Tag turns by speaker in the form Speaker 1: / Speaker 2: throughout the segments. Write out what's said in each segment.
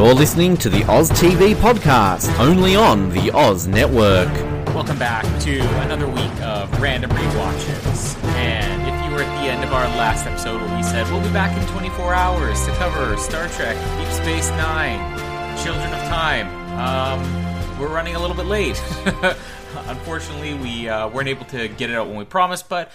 Speaker 1: You're listening to the Oz TV podcast, only on the Oz Network.
Speaker 2: Welcome back to another week of random rewatches. And if you were at the end of our last episode where we said we'll be back in 24 hours to cover Star Trek, Deep Space Nine, Children of Time, um, we're running a little bit late. Unfortunately, we uh, weren't able to get it out when we promised, but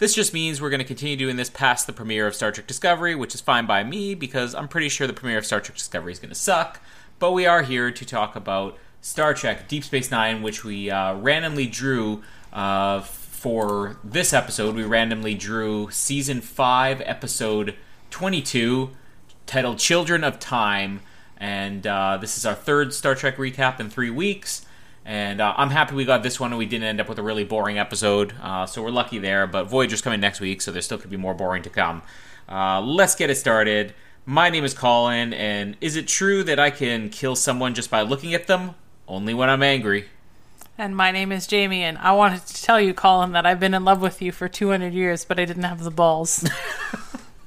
Speaker 2: this just means we're going to continue doing this past the premiere of Star Trek Discovery, which is fine by me because I'm pretty sure the premiere of Star Trek Discovery is going to suck. But we are here to talk about Star Trek Deep Space Nine, which we uh, randomly drew uh, for this episode. We randomly drew season 5, episode 22, titled Children of Time. And uh, this is our third Star Trek recap in three weeks. And uh, I'm happy we got this one and we didn't end up with a really boring episode. Uh, so we're lucky there. But Voyager's coming next week, so there still could be more boring to come. Uh, let's get it started. My name is Colin, and is it true that I can kill someone just by looking at them? Only when I'm angry.
Speaker 3: And my name is Jamie, and I wanted to tell you, Colin, that I've been in love with you for 200 years, but I didn't have the balls.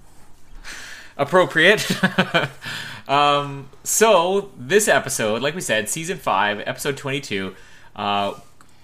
Speaker 2: Appropriate. um, so, this episode, like we said, season 5, episode 22, uh,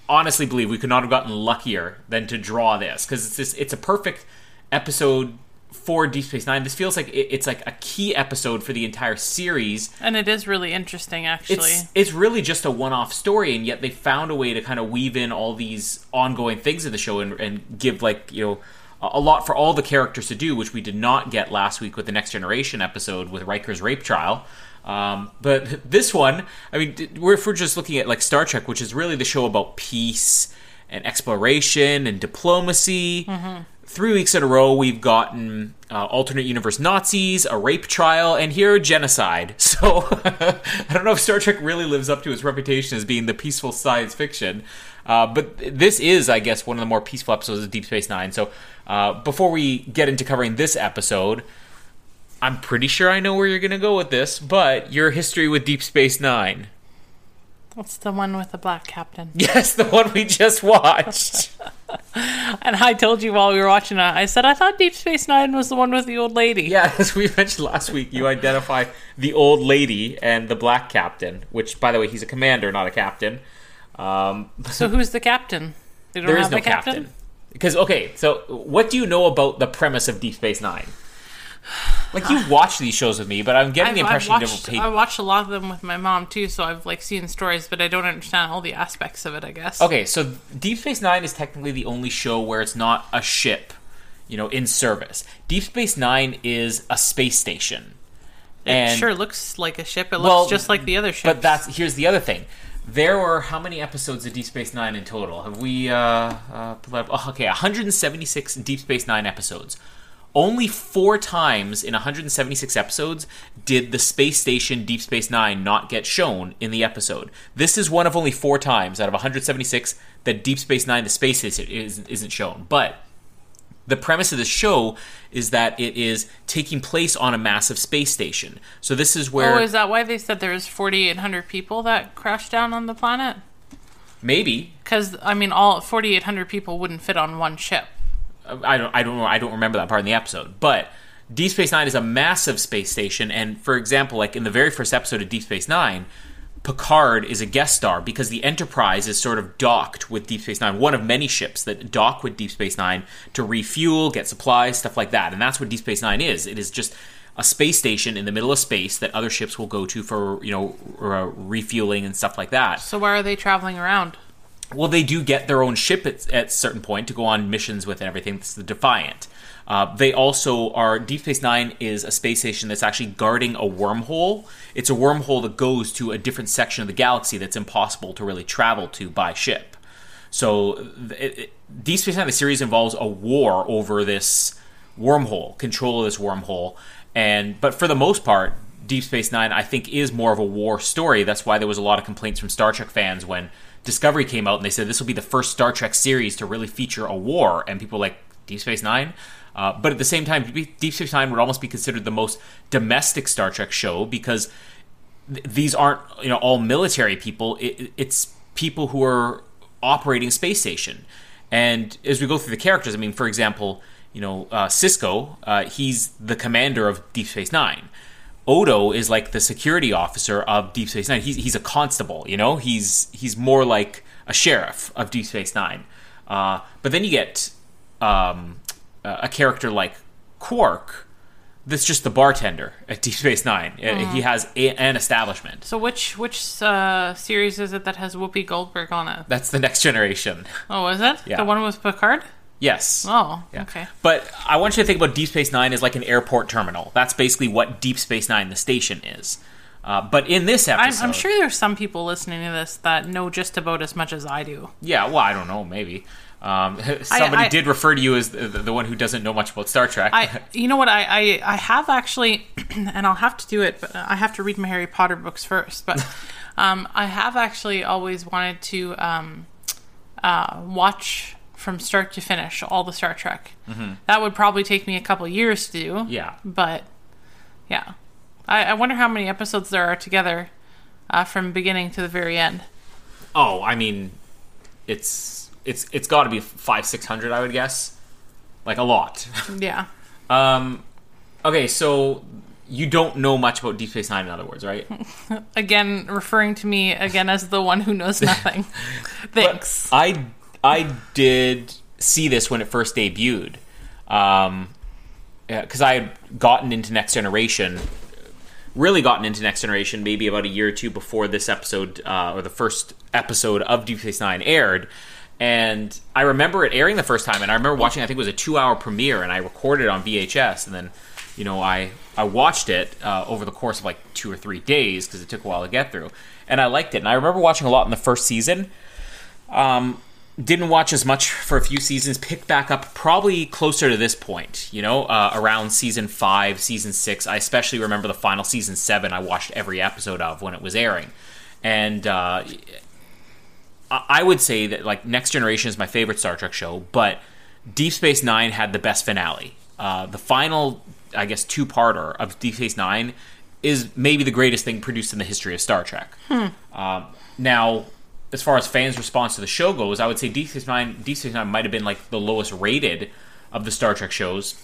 Speaker 2: honestly believe we could not have gotten luckier than to draw this because it's this, it's a perfect episode for Deep Space Nine. This feels like it, it's like a key episode for the entire series.
Speaker 3: and it is really interesting, actually.
Speaker 2: It's it's really just a one-off story, and yet they found a way to kind of weave in all these ongoing things in the show and, and give like you know a lot for all the characters to do, which we did not get last week with the Next Generation episode with Riker's rape trial. Um, but this one, I mean, we're, if we're just looking at like Star Trek, which is really the show about peace and exploration and diplomacy. Three weeks in a row, we've gotten uh, alternate universe Nazis, a rape trial, and here genocide. So I don't know if Star Trek really lives up to its reputation as being the peaceful science fiction. Uh, but this is, I guess, one of the more peaceful episodes of Deep Space Nine. So uh, before we get into covering this episode, I'm pretty sure I know where you're going to go with this, but your history with Deep Space Nine.
Speaker 3: That's the one with the black captain.
Speaker 2: Yes, the one we just watched.
Speaker 3: And I told you while we were watching it, I said I thought Deep Space Nine was the one with the old lady.
Speaker 2: yeah, as we mentioned last week, you identify the old lady and the black captain, which, by the way, he's a commander, not a captain. Um,
Speaker 3: So who's the captain? They don't
Speaker 2: there is
Speaker 3: have
Speaker 2: no
Speaker 3: a captain?
Speaker 2: captain. Because, okay, so what do you know about the premise of Deep Space Nine? Like, you watch these shows with me, but I'm getting the impression you never
Speaker 3: watched,
Speaker 2: paid.
Speaker 3: I watched a lot of them with my mom too, so I've like seen stories, but I don't understand all the aspects of it. I guess.
Speaker 2: Okay, so Deep Space Nine is technically the only show where it's not a ship, you know, in service. Deep Space Nine is a space station.
Speaker 3: It
Speaker 2: and-
Speaker 3: sure looks like a ship. It looks
Speaker 2: Well,
Speaker 3: just like the other ships.
Speaker 2: But that's here's the other thing. There were how many episodes of Deep Space Nine in total? Have we? Uh, uh, oh, okay, 176 Deep Space Nine episodes. Only four times in 176 episodes did the space station Deep Space Nine not get shown in the episode. This is one of only four times out of 176 that Deep Space Nine, the space station, isn't shown. But the premise of the show is that it is taking place on a massive space station. So this is where
Speaker 3: Oh, is that why they said there was 4,800 people that crashed down on the planet?
Speaker 2: maybe
Speaker 3: Because I mean, all 4,800 people wouldn't fit on one ship.
Speaker 2: I don't I don't know I don't remember that part in the episode, but Deep Space Nine is a massive space station, and for example, like in the very first episode of Deep Space Nine, Picard is a guest star because the Enterprise is sort of docked with Deep Space Nine, one of many ships that dock with Deep Space Nine to refuel, get supplies, stuff like that, and that's what Deep Space Nine is. It is just a space station in the middle of space that other ships will go to for you know uh, refueling and stuff like that.
Speaker 3: So why are they traveling around?
Speaker 2: Well, they do get their own ship at, at a certain point to go on missions with and everything. It's the Defiant. Uh, they also are. Deep Space Nine is a space station that's actually guarding a wormhole. It's a wormhole that goes to a different section of the galaxy that's impossible to really travel to by ship. So, it, it, Deep Space Nine, the series involves a war over this wormhole, control of this wormhole, and but for the most part, Deep Space Nine, I think, is more of a war story. That's why there was a lot of complaints from Star Trek fans when Discovery came out and they said this will be the first Star Trek series to really feature a war, and people like Deep Space Nine. Uh, but at the same time, Deep Space Nine would almost be considered the most domestic Star Trek show because th- these aren't you know all military people. It, it's people who are operating space station. And as we go through the characters, I mean, for example, you know, uh, Sisko, uh, he's the commander of Deep Space Nine. Odo is like the security officer of Deep Space Nine. He's he's a constable, you know. He's he's more like a sheriff of Deep Space Nine. Uh, but then you get um, a character like Quark. That's just the bartender at Deep Space Nine. Uh, He has a, an establishment.
Speaker 3: So which which uh, series is it that has Whoopi Goldberg on it?
Speaker 2: That's the next generation.
Speaker 3: Oh, is it
Speaker 2: Yeah.
Speaker 3: the one with Picard?
Speaker 2: Yes.
Speaker 3: Oh,
Speaker 2: Yeah.
Speaker 3: okay.
Speaker 2: But I want you to think about Deep Space Nine as like an airport terminal. That's basically what Deep Space Nine, the station, is. Uh, but in this
Speaker 3: I'm,
Speaker 2: episode,
Speaker 3: I'm sure there's some people listening to this that know just about as much as I do.
Speaker 2: Yeah, well, I don't know, maybe. Um, somebody
Speaker 3: I-
Speaker 2: did refer to you as the, the one who doesn't know much about Star Trek.
Speaker 3: I, you know what, I, I, I have actually, and I'll have to do it, but I have to read my Harry Potter books first. But um, I have actually always wanted to um, uh, watch from start to finish all the Star Trek. That would probably take me a couple years to do.
Speaker 2: Mm-hmm. yeah.
Speaker 3: But yeah, I, I wonder how many episodes there are together uh, from beginning to the very end.
Speaker 2: Oh, I mean, it's it's it's got to be five six hundred, I would guess. Like a lot.
Speaker 3: Yeah.
Speaker 2: Um, okay, so you don't know much about Deep Space Nine, in other words, right?
Speaker 3: Again, referring to me again as the one who knows nothing. Thanks.
Speaker 2: I I did see this when it first debuted, um, because I had gotten into Next Generation, really gotten into Next Generation maybe about a year or two before this episode uh, or the first episode of Deep Space Nine aired. And I remember it airing the first time, and I remember watching. I think it was a two-hour premiere, and I recorded it on VHS, and then, you know, I I watched it uh, over the course of like two or three days because it took a while to get through, and I liked it. And I remember watching a lot in the first season. Um, didn't watch as much for a few seasons. Picked back up probably closer to this point. You know, uh, around season five, season six. I especially remember the final season seven. I watched every episode of when it was airing, and uh, I would say that like Next Generation is my favorite Star Trek show, but Deep Space Nine had the best finale. Uh, the final, I guess, two-parter of Deep Space Nine is maybe the greatest thing produced in the history of Star Trek. Um, now, as far as fans' response to the show goes, I would say Deep Space Nine, Deep Space Nine might have been like the lowest rated of the Star Trek shows.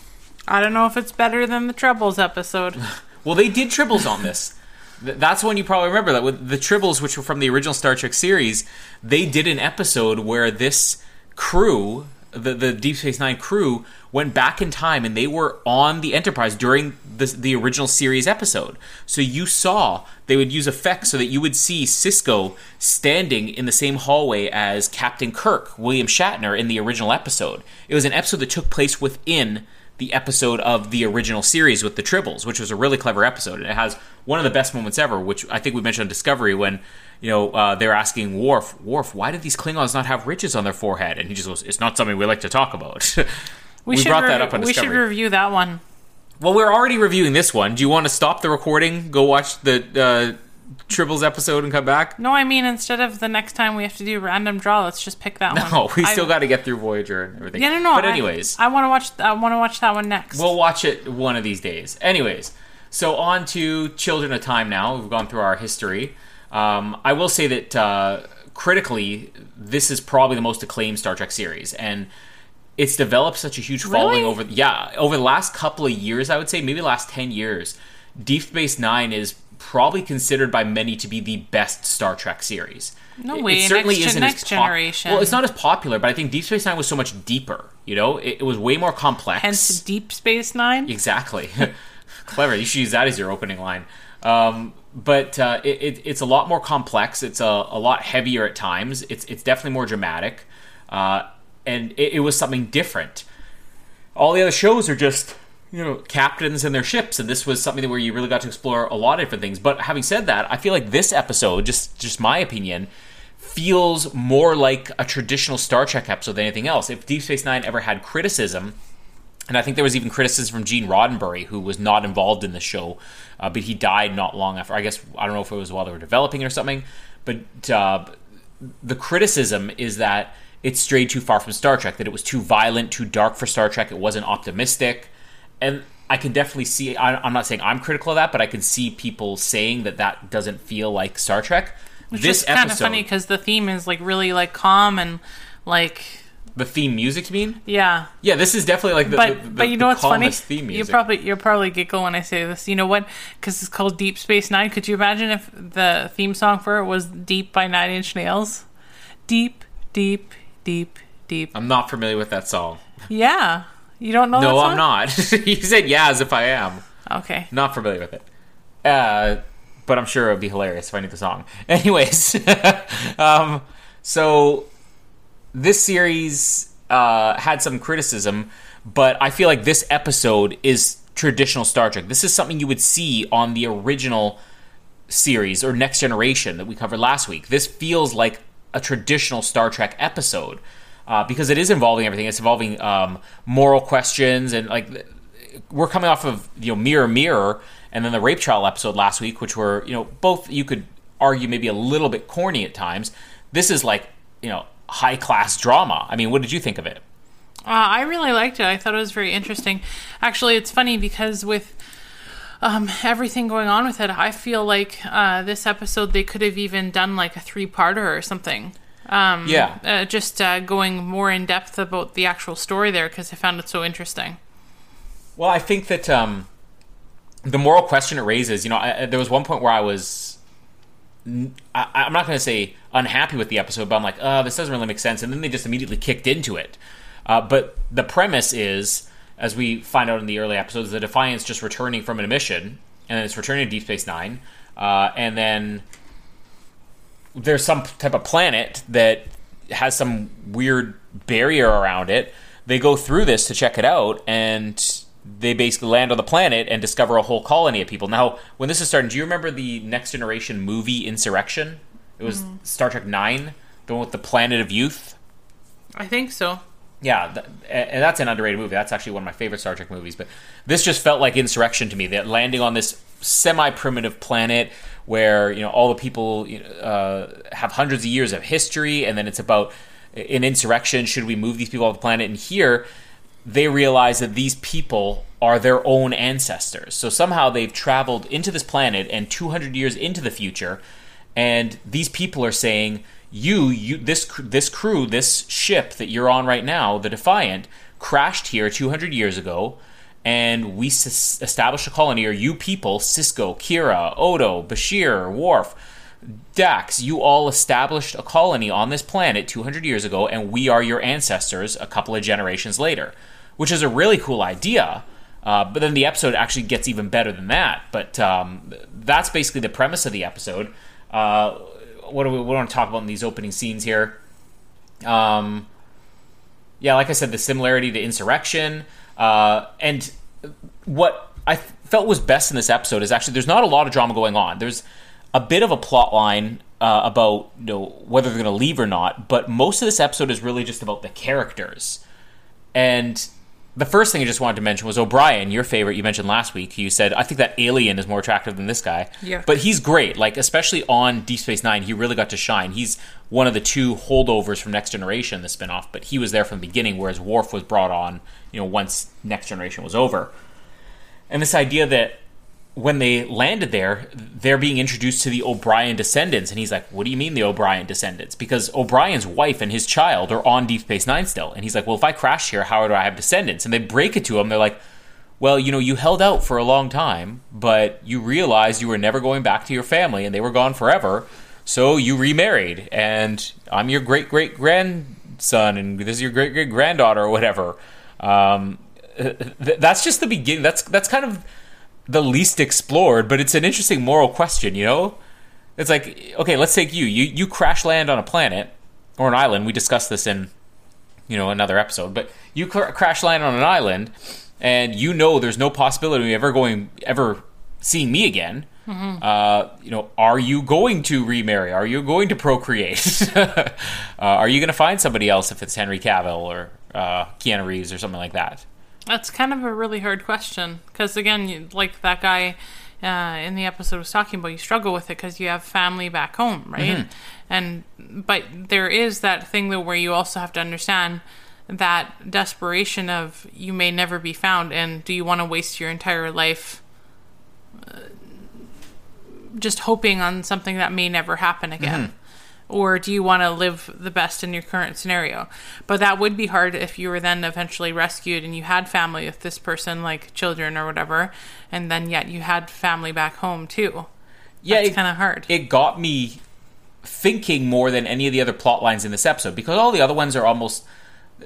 Speaker 3: I don't know if it's better than the Tribbles episode.
Speaker 2: Well, they did tribbles on this. Th- That's one you probably remember that with the tribbles, which were from the original Star Trek series. They did an episode where this crew, the the Deep Space Nine crew, went back in time and they were on the Enterprise during the the original series episode. So you saw they would use effects so that you would see Sisko standing in the same hallway as Captain Kirk, William Shatner, in the original episode. It was an episode that took place within the episode of the original series with the Tribbles, which was a really clever episode. And it has one of the best moments ever, which I think we mentioned on Discovery when you know uh, they're asking Worf, Worf, why did these Klingons not have ridges on their forehead? And he just goes, "It's not something we like to talk about." we
Speaker 3: should
Speaker 2: brought that
Speaker 3: re-
Speaker 2: up on
Speaker 3: We should review that one.
Speaker 2: well, we're already reviewing this one. Do you want to stop the recording, go watch the uh, Tribbles episode, and come back?
Speaker 3: No, I mean instead of the next time we have to do random draw, let's just pick that one.
Speaker 2: No, we
Speaker 3: I-
Speaker 2: still got to get through Voyager and everything.
Speaker 3: Yeah, no, no.
Speaker 2: But anyways,
Speaker 3: I, want to watch. I want to watch that one next.
Speaker 2: We'll watch it one of these days. Anyways, so on to Children of Time now. We've gone through our history. Um, I will say that uh, critically, this is probably the most acclaimed Star Trek series, and it's developed such a huge following
Speaker 3: Really?
Speaker 2: over yeah over the last couple of years. I would say maybe the last ten years. Deep Space Nine is probably considered by many to be the best Star Trek series.
Speaker 3: No
Speaker 2: It-
Speaker 3: way,
Speaker 2: It certainly
Speaker 3: Next
Speaker 2: isn't
Speaker 3: Next
Speaker 2: as pop-
Speaker 3: Generation.
Speaker 2: Well, it's not as popular, but I think Deep Space Nine was so much deeper. You know, it, it was way more complex.
Speaker 3: Hence, Deep Space Nine.
Speaker 2: Exactly. Clever. You should use that as your opening line. Um, but uh, it, it, it's a lot more complex. It's a, a lot heavier at times. It's it's definitely more dramatic, uh, and it, it was something different. All the other shows are just you know captains and their ships, and this was something where you really got to explore a lot of different things. But having said that, I feel like this episode, just just my opinion, feels more like a traditional Star Trek episode than anything else. If Deep Space Nine ever had criticism, and I think there was even criticism from Gene Roddenberry, who was not involved in the show, uh, but he died not long after. I guess I don't know if it was while they were developing or something. But uh, the criticism is that it strayed too far from Star Trek. That it was too violent, too dark for Star Trek. It wasn't optimistic, and I can definitely see. I, I'm not saying I'm critical of that, but I can see people saying that that doesn't feel like Star Trek.
Speaker 3: Which
Speaker 2: this
Speaker 3: is kind of
Speaker 2: episode,
Speaker 3: funny because the theme is like really like calm and like
Speaker 2: The theme music, you mean?
Speaker 3: Yeah.
Speaker 2: Yeah, this is definitely like the,
Speaker 3: But
Speaker 2: the, the,
Speaker 3: but you know what's funny?
Speaker 2: theme
Speaker 3: You probably you'll probably giggle when I say this. You know what? Because it's called Deep Space Nine. Could you imagine if the theme song for it was "Deep" by Nine Inch Nails? Deep, deep, deep, deep.
Speaker 2: I'm not familiar with that song.
Speaker 3: Yeah. You don't know?
Speaker 2: no, I'm not. you said yeah as if I am.
Speaker 3: Okay.
Speaker 2: Not familiar with it. Uh, but I'm sure it would be hilarious if I knew the song. Anyways, um, so this series uh, had some criticism, but I feel like this episode is traditional Star Trek. This is something you would see on the original series or Next Generation that we covered last week. This feels like a traditional Star Trek episode uh, because it is involving everything. It's involving um, moral questions and like we're coming off of you know Mirror Mirror and then the rape trial episode last week, which were you know both you could argue maybe a little bit corny at times. This is like you know high class drama. I mean, what did you think of it?
Speaker 3: Uh, I really liked it. I thought it was very interesting. Actually, it's funny because with um, everything going on with it, I feel like uh, this episode they could have even done like a three-parter or something. Um,
Speaker 2: Yeah.
Speaker 3: uh, just uh, going more in depth about the actual story there because I found it so interesting.
Speaker 2: Well, I think that um, the moral question it raises, you know, I, there was one point where I was, I, am not going to say unhappy with the episode, but I'm like, oh, this doesn't really make sense. And then they just immediately kicked into it. Uh, but the premise is, as we find out in the early episodes, the Defiant's just returning from an mission, and then it's returning to Deep Space Nine, uh, and then there's some type of planet that has some weird barrier around it. They go through this to check it out, and they basically land on the planet and discover a whole colony of people. Now, when this is starting, do you remember the Next Generation movie Insurrection? It was mm-hmm. Star Trek Nine, the one with the Planet of Youth.
Speaker 3: I think so.
Speaker 2: Yeah, th- and that's an underrated movie. That's actually one of my favorite Star Trek movies. But this just felt like Insurrection to me. That landing on this semi-primitive planet where you know all the people uh, have hundreds of years of history, and then it's about an insurrection. Should we move these people off the planet? And here, they realize that these people are their own ancestors. So somehow they've traveled into this planet and 200 years into the future, and these people are saying, "You, you, this, this crew, this ship that you're on right now, the Defiant, crashed here 200 years ago." And we s- established a colony, or you people, Sisko, Kira, Odo, Bashir, Worf, Dax, you all established a colony on this planet 200 years ago, and we are your ancestors a couple of generations later, which is a really cool idea. Uh, but then the episode actually gets even better than that. But um, that's basically the premise of the episode. Uh, what do we, want to talk about in these opening scenes here? Um, yeah, like I said, the similarity to Insurrection, uh, and what I th- felt was best in this episode is actually there's not a lot of drama going on. There's a bit of a plot line uh, about you know whether they're going to leave or not, but most of this episode is really just about the characters. And the first thing I just wanted to mention was O'Brien, your favorite. You mentioned last week. You said I think that alien is more attractive than this guy.
Speaker 3: Yeah.
Speaker 2: But he's great. Like especially on Deep Space Nine, he really got to shine. He's one of the two holdovers from Next Generation, the spinoff, but he was there from the beginning, whereas Worf was brought on, you know, once Next Generation was over. And this idea that when they landed there, they're being introduced to the O'Brien descendants, and he's like, "What do you mean the O'Brien descendants?" Because O'Brien's wife and his child are on Deep Space Nine still, and he's like, "Well, if I crash here, how do I have descendants?" And they break it to him. They're like, "Well, you know, you held out for a long time, but you realized you were never going back to your family, and they were gone forever, so you remarried, and I'm your great great grandson, and this is your great great granddaughter, or whatever." Um, th- that's just the beginning. That's that's kind of the least explored, but it's an interesting moral question, you know? It's like, okay, let's take you. You you crash land on a planet or an island. We discussed this in you know another episode, but you cr- crash land on an island and you know there's no possibility of ever going ever seeing me again. Uh, you know, are you going to remarry? Are you going to procreate? uh, are you going to find somebody else if it's Henry Cavill or uh, Keanu Reeves or something like that?
Speaker 3: That's kind of a really hard question because, again, you, like that guy uh, in the episode was talking about, you struggle with it because you have family back home, right? And but there is that thing though where you also have to understand that desperation of you may never be found, and do you want to waste your entire life uh, just hoping on something that may never happen again? Or do you want to live the best in your current scenario? But that would be hard if you were then eventually rescued and you had family with this person, like children or whatever, and then yet you had family back home too.
Speaker 2: Yeah,
Speaker 3: That's
Speaker 2: it-
Speaker 3: kind of hard.
Speaker 2: It got me thinking more than any of the other plot lines in this episode because all the other ones are almost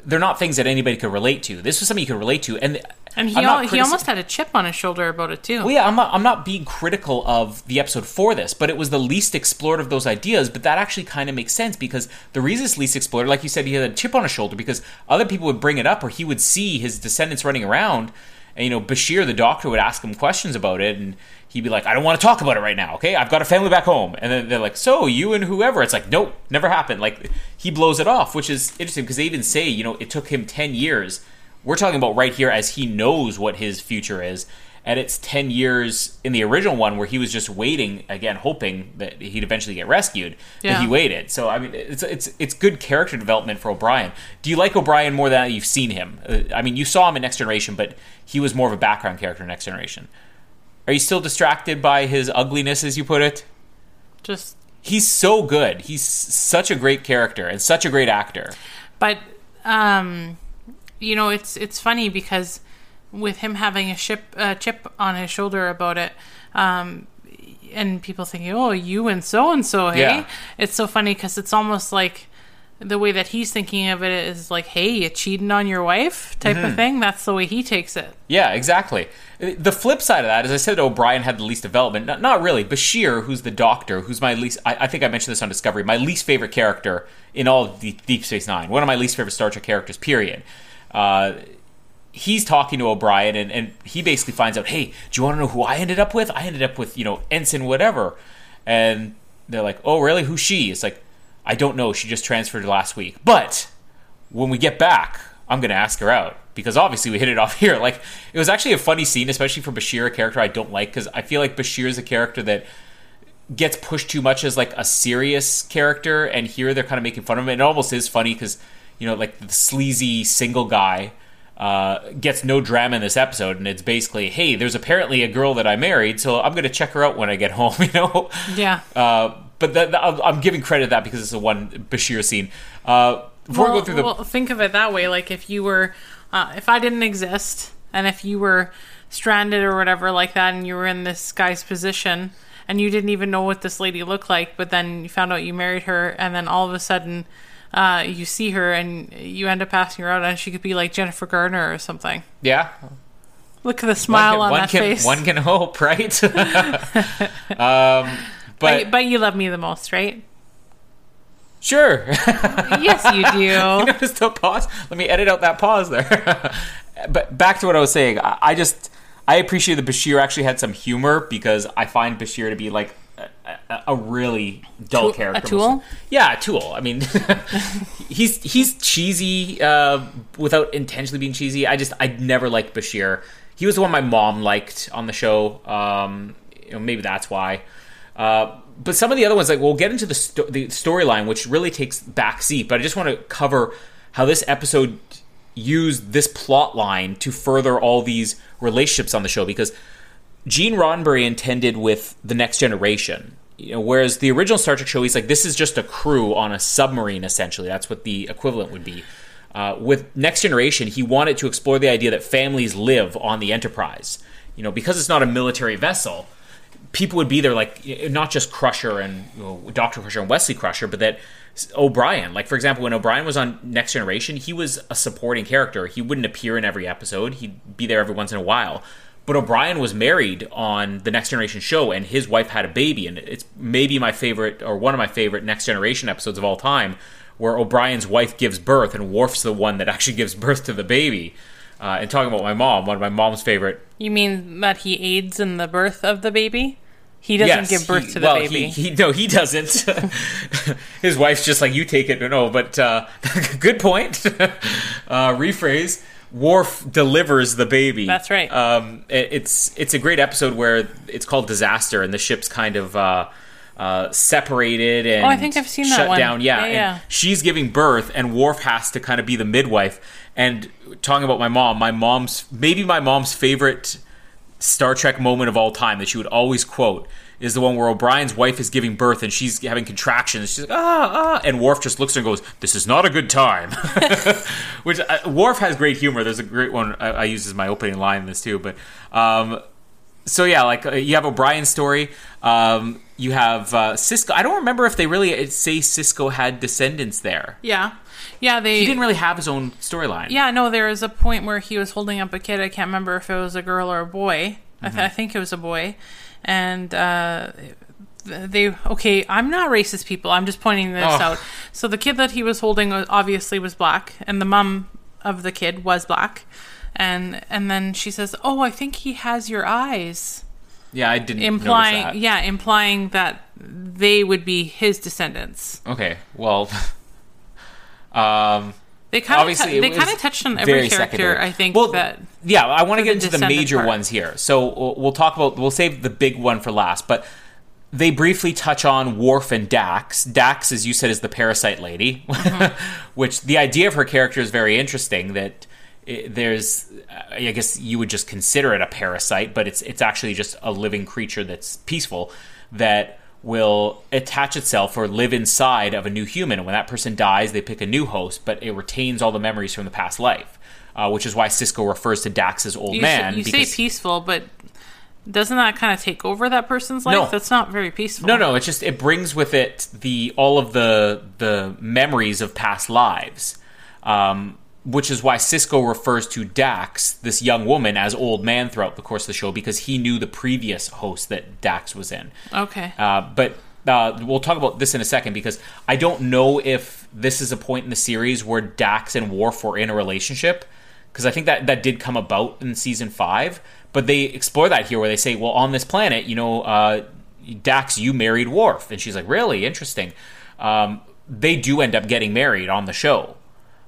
Speaker 2: they're not things that anybody could relate to. This was something you could relate to, and
Speaker 3: and he, al- he almost had a chip on his shoulder about it too.
Speaker 2: Well, yeah, I'm not. I'm not being critical of the episode for this, but it was the least explored of those ideas. But that actually kind of makes sense because the reason it's least explored, like you said, he had a chip on his shoulder because other people would bring it up, or he would see his descendants running around, and you know, Bashir, the doctor, would ask him questions about it, and he'd be like, "I don't want to talk about it right now. Okay, I've got a family back home." And then they're like, "So you and whoever?" It's like, "Nope, never happened." Like he blows it off, which is interesting because they even say, you know, it took him ten years. We're talking about right here as he knows what his future is and it's 10 years in the original one where he was just waiting again hoping that he'd eventually get rescued but
Speaker 3: Yeah.
Speaker 2: he waited. So i mean it's it's it's good character development for o'brien. Do you like o'brien more than you've seen him? Uh, i mean you saw him in next generation but he was more of a background character in next generation. Are you still distracted by his ugliness as you put it?
Speaker 3: Just
Speaker 2: he's so good. He's such a great character and such a great actor.
Speaker 3: But um you know it's it's funny because with him having a ship uh, chip on his shoulder about it um and people thinking oh you and so and so hey
Speaker 2: Yeah.
Speaker 3: it's so funny because it's almost like the way that he's thinking of it is like hey you cheating on your wife type
Speaker 2: Mm-hmm.
Speaker 3: of thing that's the way he takes it
Speaker 2: Yeah, exactly. The flip side of that, as I said, O'Brien had the least development. Not, not really. Bashir, who's the doctor, who's my least, I, I think I mentioned this on Discovery, my least favorite character in all of Deep, Deep Space Nine. One of my least favorite Star Trek characters, period. Uh, he's talking to O'Brien, and, and he basically finds out, hey, do you want to know who I ended up with? I ended up with, you know, Ensign whatever. And they're like, oh, really? Who's she? It's like, I don't know. She just transferred last week. But when we get back, I'm going to ask her out because obviously we hit it off here. Like it was actually a funny scene, especially for Bashir, a character I don't like because I feel like Bashir is a character that gets pushed too much as like a serious character, and here they're kind of making fun of him. It almost is funny because you know, like the sleazy single guy. Uh, gets no drama in this episode, and it's basically, hey, there's apparently a girl that I married, so I'm going to check her out when I get home. You know,
Speaker 3: yeah
Speaker 2: uh, but that, that- I'm giving credit to that because it's a one Bashir scene. Uh, before we
Speaker 3: well,
Speaker 2: go through the
Speaker 3: well, think of it that way. Like if you were, uh, if I didn't exist, and if you were stranded or whatever like that, and you were in this guy's position, and you didn't even know what this lady looked like, but then you found out you married her, and then all of a sudden. Uh, you see her and you end up asking her out, and she could be like Jennifer Garner or something.
Speaker 2: yeah,
Speaker 3: Look at the smile
Speaker 2: one
Speaker 3: on
Speaker 2: can, one
Speaker 3: that
Speaker 2: can,
Speaker 3: face.
Speaker 2: One can hope, right? um, but
Speaker 3: but, but you love me the most, right?
Speaker 2: sure.
Speaker 3: yes, you do.
Speaker 2: Notice the pause. Let me edit out that pause there. but back to what I was saying. I, I just I appreciate that Bashir actually had some humor because I find Bashir to be like a, a, a really dull
Speaker 3: Tool- a
Speaker 2: character.
Speaker 3: tool?
Speaker 2: Yeah, a tool. I mean, he's he's cheesy uh, without intentionally being cheesy. I just I never liked Bashir. He was the one my mom liked on the show. Um, you know, maybe that's why. Uh, but some of the other ones, like we'll get into the sto- the storyline, which really takes backseat. But I just want to cover how this episode used this plot line to further all these relationships on the show because Gene Roddenberry intended with the next generation. You know, whereas the original Star Trek show, he's like, this is just a crew on a submarine, essentially. That's what the equivalent would be. Uh, with Next Generation, he wanted to explore the idea that families live on the Enterprise. You know, because it's not a military vessel, people would be there, like not just Crusher and you know, Doctor Crusher and Wesley Crusher, but that O'Brien. Like for example, when O'Brien was on Next Generation, he was a supporting character. He wouldn't appear in every episode. He'd be there every once in a while. But O'Brien was married on the Next Generation show, and his wife had a baby, and it's maybe my favorite or one of my favorite Next Generation episodes of all time, where O'Brien's wife gives birth, and Worf's the one that actually gives birth to the baby. Uh, and talking about my mom, one of my mom's favorite
Speaker 3: You mean that he aids in the birth of the baby? He doesn't give birth
Speaker 2: he-
Speaker 3: to the
Speaker 2: well,
Speaker 3: baby.
Speaker 2: He, he no, he doesn't. His wife's just like you take it. No, but uh, good point. uh, rephrase. Worf delivers the baby.
Speaker 3: That's right.
Speaker 2: Um, it- it's it's a great episode where it's called disaster, and the ship's kind of. Uh, uh, separated and
Speaker 3: Oh, I think I've seen that
Speaker 2: shut
Speaker 3: one.
Speaker 2: down. Yeah,
Speaker 3: Yeah, yeah.
Speaker 2: she's giving birth, and Worf has to kind of be the midwife. And talking about my mom, my mom's maybe my mom's favorite Star Trek moment of all time that she would always quote. is the one where O'Brien's wife is giving birth and she's having contractions. She's like, ah, ah. And Worf just looks and goes, This is not a good time. Which uh, Worf has great humor. There's a great one I, I use as my opening line in this too. But um, so yeah, like uh, you have O'Brien's story. Um, you have uh, Sisko. I don't remember if they really uh, say Sisko had descendants there.
Speaker 3: Yeah. Yeah, they
Speaker 2: He didn't really have his own storyline.
Speaker 3: Yeah, no, there was a point where he was holding up a kid. I can't remember if it was a girl or a boy. I,
Speaker 2: Mm-hmm.
Speaker 3: th- I think it was a boy. And uh, they, okay, I'm not racist, people. I'm just pointing this
Speaker 2: Oh.
Speaker 3: out. So the kid that he was holding obviously was black, and the mom of the kid was black. And and then she says, "Oh, I think he has your eyes,"
Speaker 2: Yeah, I didn't
Speaker 3: implying
Speaker 2: that.
Speaker 3: yeah, implying that they would be his descendants.
Speaker 2: Okay, well, um,
Speaker 3: They kind of
Speaker 2: obviously
Speaker 3: they kind of touched on every character.
Speaker 2: secondary.
Speaker 3: I think
Speaker 2: Well,
Speaker 3: that
Speaker 2: yeah, I want to get into the major
Speaker 3: part.
Speaker 2: ones here. So we'll we'll talk about we'll save the big one for last, but they briefly touch on Worf and Dax. Dax, as you said, is the parasite lady, which the idea of her character is very interesting. That there's, I guess you would just consider it a parasite, but it's it's actually just a living creature that's peaceful that will attach itself or live inside of a new human. And when that person dies, they pick a new host, but it retains all the memories from the past life. Uh, which is why Sisko refers to Dax as old
Speaker 3: you,
Speaker 2: man.
Speaker 3: say, you say peaceful, but doesn't that kind of take over that person's life?
Speaker 2: No.
Speaker 3: That's not very peaceful.
Speaker 2: No, no, it's just it brings with it the all of the the memories of past lives, um, which is why Sisko refers to Dax, this young woman, as old man throughout the course of the show because he knew the previous host that Dax was in.
Speaker 3: Okay.
Speaker 2: Uh, but uh, we'll talk about this in a second because I don't know if this is a point in the series where Dax and Worf were in a relationship because I think that that did come about in season five. But they explore that here where they say, well, on this planet, you know, uh, Dax, you married Worf, and she's like, really interesting. Um, they do end up getting married on the show.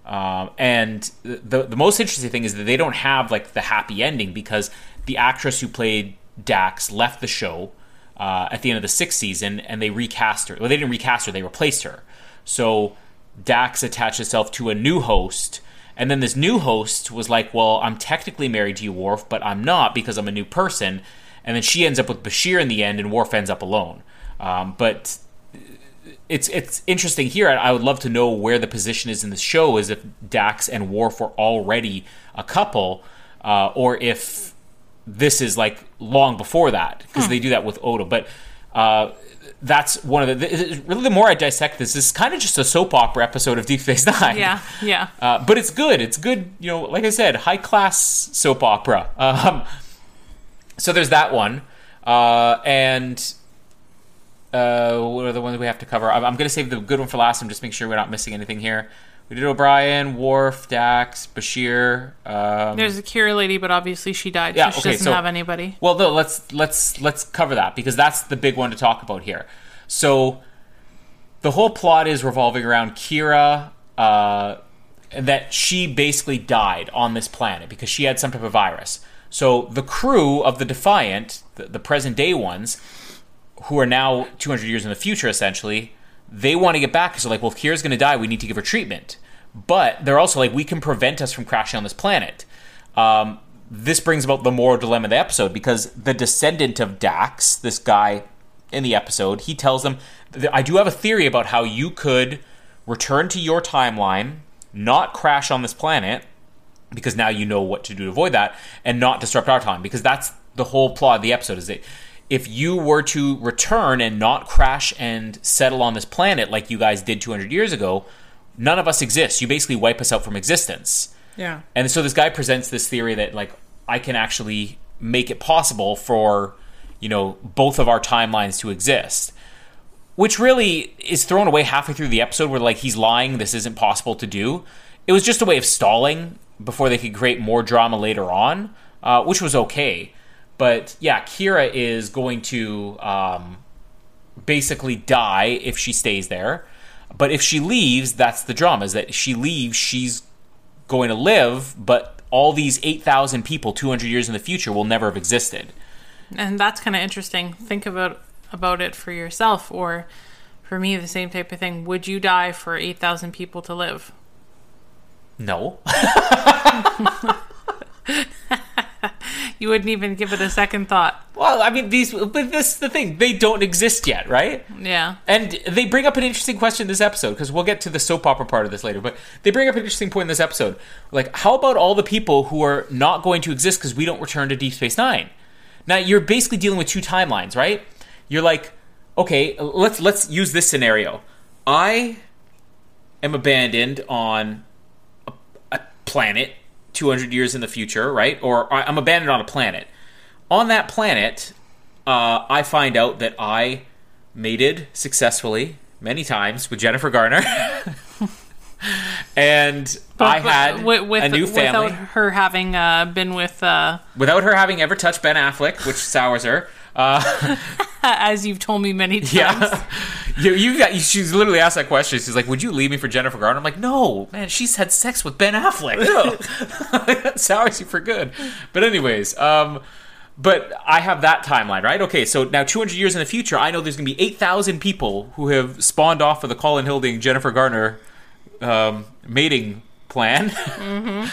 Speaker 2: Um, and the the most interesting thing is that they don't have like the happy ending because the actress who played Dax left the show uh, at the end of the sixth season, and they recast her. Well, they didn't recast her; they replaced her. So Dax attached herself to a new host, and then this new host was like, "Well, I'm technically married to you, Worf, but I'm not because I'm a new person." And then she ends up with Bashir in the end, and Worf ends up alone. Um, but it's it's interesting here. I would love to know where the position is in the show. Is if Dax and Worf were already a couple, uh, or if this is like long before that because they do that with Odo. But uh, that's one of the, the really the more I dissect this, this is kind of just a soap opera episode of Deep Space Nine.
Speaker 3: yeah, yeah.
Speaker 2: Uh, but it's good. It's good. You know, like I said, high class soap opera. Um, so there's that one, uh, and uh, what are the ones we have to cover? I'm, I'm going to save the good one for last. and just make sure we're not missing anything here. We did O'Brien, Worf, Dax, Bashir. Um,
Speaker 3: There's a cure lady, but obviously she died,
Speaker 2: Yeah,
Speaker 3: so she
Speaker 2: okay,
Speaker 3: doesn't
Speaker 2: so-
Speaker 3: have anybody.
Speaker 2: well, no, let's let's let's cover that because that's the big one to talk about here. So, the whole plot is revolving around Kira, uh, that she basically died on this planet because she had some type of virus. So the crew of the Defiant, the, the present day ones, who are now 200 years in the future, essentially, they want to get back because they're like, well, if Kira's going to die, we need to give her treatment. But they're also like, we can prevent us from crashing on this planet. Um, this brings about the moral dilemma of the episode because the descendant of Dax, this guy in the episode, he tells them, I do have a theory about how you could return to your timeline, not crash on this planet, because now you know what to do to avoid that and not disrupt our time because that's the whole plot of the episode is that if you were to return and not crash and settle on this planet like you guys did 200 years ago none of us exist. You basically wipe us out from existence.
Speaker 3: Yeah.
Speaker 2: and so this guy presents this theory that like I can actually make it possible for you know both of our timelines to exist which really is thrown away halfway through the episode where like he's lying this isn't possible to do. It was just a way of stalling before they could create more drama later on uh, which was okay but yeah kira is going to um, basically die if she stays there but if she leaves that's the drama is that if she leaves she's going to live but all these 8000 people 200 years in the future will never have existed
Speaker 3: And that's kind of interesting. Think about about it for yourself, or for me, the same type of thing. Would you die for eight thousand people to live?
Speaker 2: no
Speaker 3: You wouldn't even give it a second thought.
Speaker 2: Well, I mean, these, but this is the thing. They don't exist yet, right?
Speaker 3: Yeah.
Speaker 2: And they bring up an interesting question this episode because we'll get to the soap opera part of this later. But they bring up an interesting point in this episode. Like, how about all the people who are not going to exist because we don't return to Deep Space Nine? Now you're basically dealing with two timelines, right? You're like, okay, let's let's use this scenario. I am abandoned on a, a planet 200 years in the future, right? Or I'm abandoned on a planet. On that planet, uh, I find out that I mated successfully many times with Jennifer Garner. and I had
Speaker 3: wi- with,
Speaker 2: a new family
Speaker 3: without her having uh, been with, uh,
Speaker 2: without her having ever touched Ben Affleck, which sours her. Uh,
Speaker 3: as you've told me many times.
Speaker 2: yeah, you, you got. She's literally asked that question. She's like, "Would you leave me for Jennifer Garner?" I'm like, "No, man. She's had sex with Ben Affleck. that sours you for good." But anyways, um, but I have that timeline, right? Okay, so now 200 years in the future, I know there's going to be 8,000 people who have spawned off of the Colin Hilding Jennifer Garner um, mating plan.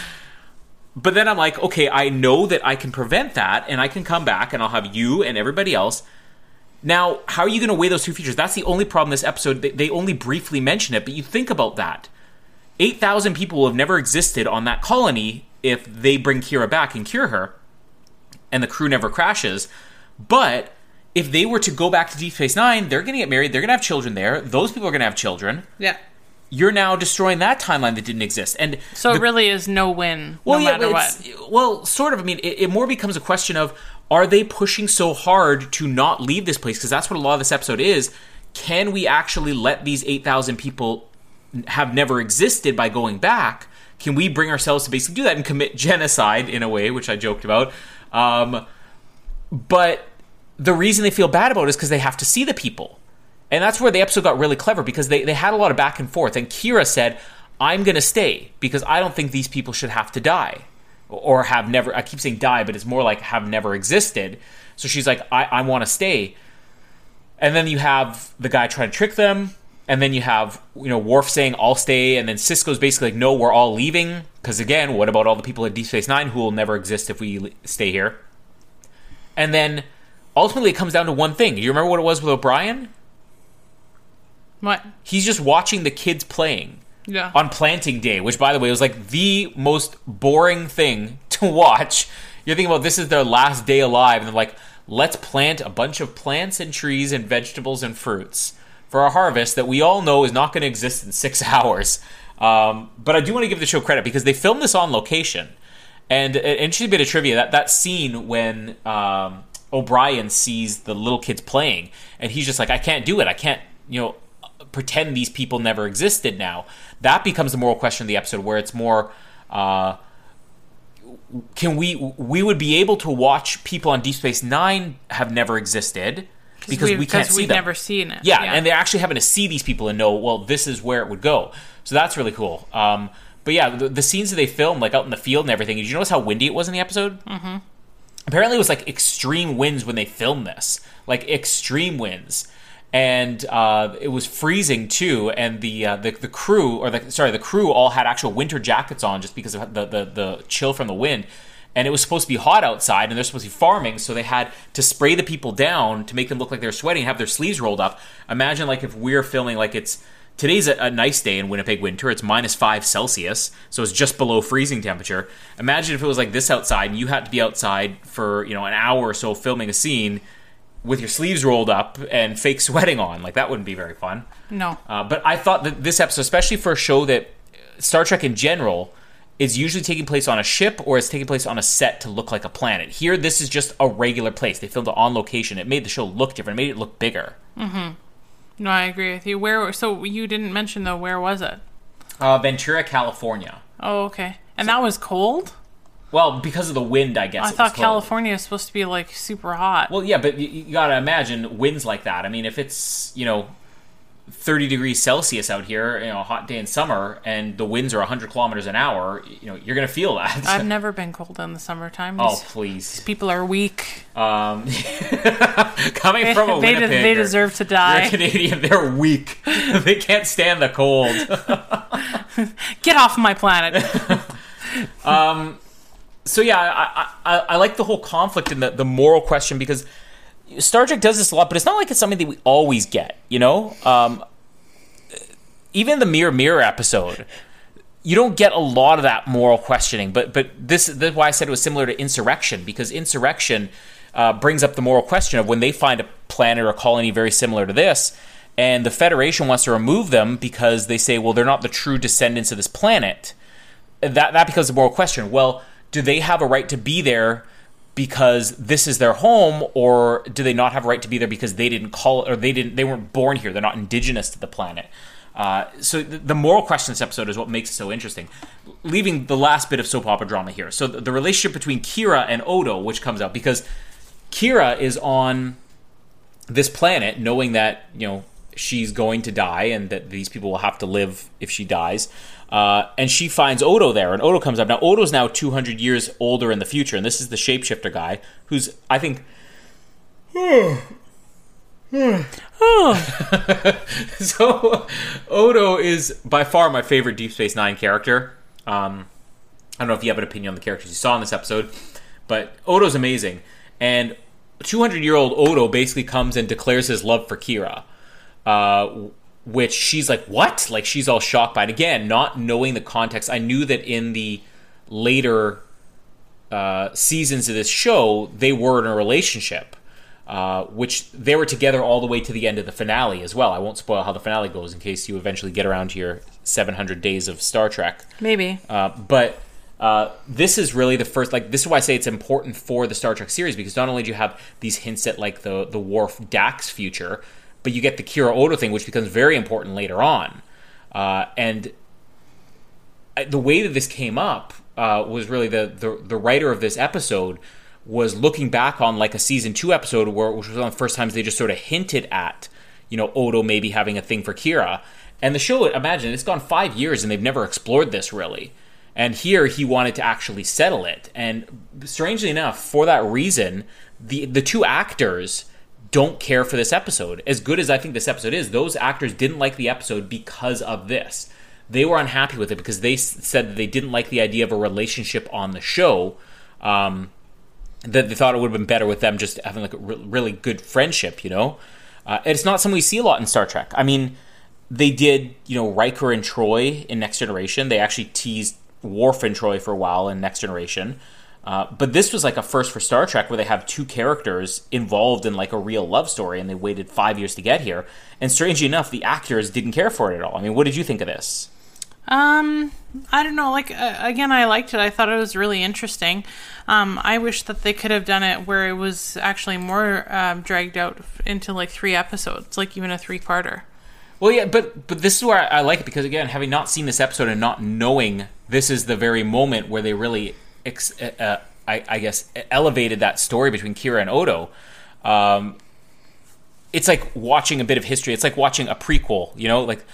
Speaker 2: But then I'm like, okay, I know that I can prevent that, and I can come back, and I'll have you and everybody else. Now, how are you going to weigh those two features? That's the only problem this episode. They, they only briefly mention it, but you think about that. 8,000 people will have never existed on that colony if they bring Kira back and cure her, and the crew never crashes. But if they were to go back to Deep Space Nine, they're going to get married, they're going to have children there, those people are going to have children.
Speaker 3: Yeah.
Speaker 2: You're now destroying that timeline that didn't exist. And
Speaker 3: So
Speaker 2: the-
Speaker 3: it really is no win, no matter what.
Speaker 2: Well, sort of. I mean, it, it more becomes a question of are they pushing so hard to not leave this place? Because that's what a lot of this episode is. Can we actually let these 8,000 people have never existed by going back? Can we bring ourselves to basically do that and commit genocide in a way, which I joked about? Um, but the reason they feel bad about it is because they have to see the people. And that's where the episode got really clever because they, they had a lot of back and forth. And Kira said, I'm going to stay because I don't think these people should have to die or have never, I keep saying die, but it's more like have never existed. So she's like, I, I want to stay. And then you have the guy trying to trick them. And then you have, you know, Worf saying, I'll stay. And then Sisko's basically like, no, we're all leaving. Because again, what about all the people at Deep Space Nine who will never exist if we stay here? And then ultimately it comes down to one thing. You remember what it was with O'Brien?
Speaker 3: What?
Speaker 2: He's just watching the kids playing
Speaker 3: Yeah.
Speaker 2: on planting day, which by the way was like the most boring thing to watch. You're thinking about this is their last day alive, and they're like, let's plant a bunch of plants and trees and vegetables and fruits for a harvest that we all know is not going to exist in six hours. Um, but I do want to give the show credit because they filmed this on location. And an interesting bit of trivia that that scene when um, O'Brien sees the little kids playing, and he's just like, I can't do it. I can't, you know, pretend these people never existed now. That becomes the moral question of the episode, where it's more. Uh, can we we would be able to watch people on Deep Space Nine have never existed because
Speaker 3: we've,
Speaker 2: can't see
Speaker 3: we've
Speaker 2: them.
Speaker 3: never seen it.
Speaker 2: Yeah, and they're actually having to see these people and know, well, this is where it would go. So that's really cool. Um, but yeah, the, the scenes that they filmed, like out in the field and everything, did you notice how windy it was in the episode? Mm-hmm. Apparently, it was like extreme winds when they filmed this, like extreme winds, and uh, it was freezing too. And the, uh, the the crew, or the sorry, the crew all had actual winter jackets on just because of the the, the chill from the wind and it was supposed to be hot outside and they're supposed to be farming so they had to spray the people down to make them look like they're sweating and have their sleeves rolled up imagine like if we're filming like it's today's a, a nice day in winnipeg winter it's minus five celsius so it's just below freezing temperature imagine if it was like this outside and you had to be outside for you know an hour or so filming a scene with your sleeves rolled up and fake sweating on like that wouldn't be very fun
Speaker 3: No.
Speaker 2: uh, but I thought that this episode, especially for a show that Star Trek in general is usually taking place on a ship or is taking place on a set to look like a planet. Here, this is just a regular place. They filmed it on location. It made the show look different. It made it look bigger. Mm-hmm.
Speaker 3: No, I agree with you. Where? So you didn't mention though. Where was it?
Speaker 2: Uh, Ventura, California.
Speaker 3: Oh, okay. And that was cold.
Speaker 2: Well, because of the wind, I guess.
Speaker 3: I thought. California is supposed to be like super hot.
Speaker 2: Well, yeah, but you, you gotta imagine winds like that. I mean, if it's you know. 30 degrees Celsius out here, you know, a hot day in summer, and the winds are 100 kilometers an hour, you know, you're going to feel that.
Speaker 3: I've never been cold in the summertime.
Speaker 2: oh,
Speaker 3: These
Speaker 2: please.
Speaker 3: people are weak.
Speaker 2: Um, coming from a
Speaker 3: they,
Speaker 2: Winnipeg,
Speaker 3: they deserve to die.
Speaker 2: Canadian. They're weak. they can't stand the cold.
Speaker 3: Get off my planet.
Speaker 2: So yeah, I, I, I like the whole conflict and the, the moral question because Star Trek does this a lot, but it's not like it's something that we always get. You know, um, even the Mirror Mirror episode, you don't get a lot of that moral questioning. But but this, is why I said it was similar to Insurrection because Insurrection uh, brings up the moral question of when they find a planet or a colony very similar to this, and the Federation wants to remove them because they say, well, they're not the true descendants of this planet. That that becomes a moral question. Well, do they have a right to be there? because this is their home or do they not have a right to be there because they didn't call or they didn't they weren't born here they're not indigenous to the planet? Uh, so the, the moral question this episode is what makes it so interesting. Leaving the last bit of soap opera drama here. So the, the relationship between kira and odo which comes out because kira is on this planet knowing that you know she's going to die and that these people will have to live if she dies uh, and she finds Odo there, and Odo comes up. Now, Odo's now 200 years older in the future, and this is the shapeshifter guy who's, I think. so, Odo is by far my favorite Deep Space Nine character. Um, I don't know if you have an opinion on the characters you saw in this episode, but Odo's amazing. And 200 year old Odo basically comes and declares his love for Kira. Uh, which she's like, what? Like she's all shocked by it. Again, not knowing the context. I knew that in the later uh, seasons of this show, they were in a relationship, uh, which they were together all the way to the end of the finale as well. I won't spoil how the finale goes in case you eventually get around to your 700 days of Star Trek.
Speaker 3: Maybe.
Speaker 2: Uh, but uh, this is really the first like this is why I say it's important for the Star Trek series because not only do you have these hints at like the the Worf Dax future, but you get the Kira Odo thing, which becomes very important later on. Uh, and the way that this came up uh, was really the, the, the writer of this episode was looking back on like a season two episode where which was one of the first times they just sort of hinted at you know Odo maybe having a thing for Kira. And the show, imagine it's gone five years and they've never explored this really. And here he wanted to actually settle it. And strangely enough, for that reason, the the two actors don't care for this episode. As good as I think this episode is, those actors didn't like the episode because of this. They were unhappy with it because they said that they didn't like the idea of a relationship on the show. Um, that they thought it would have been better with them just having like a re- really good friendship, you know. Uh, it's not something we see a lot in Star Trek. I mean, they did, you know, Riker and Troi in Next Generation. They actually teased Worf and Troi for a while in Next Generation. Uh, but this was like a first for Star Trek where they have two characters involved in like a real love story and they waited five years to get here. And strangely enough, the actors didn't care for it at all. I mean, what did you think of this?
Speaker 3: Um, I don't know. Like uh, again, I liked it. I thought it was really interesting. Um, I wish that they could have done it where it was actually more um, dragged out into like three episodes, like even a three-parter.
Speaker 2: Well, yeah, but but this is where I, I like it because again, having not seen this episode and not knowing this is the very moment where they really ex- uh, uh, I, I, guess elevated that story between Kira and Odo. Um, it's like watching a bit of history. It's like watching a prequel. You know, like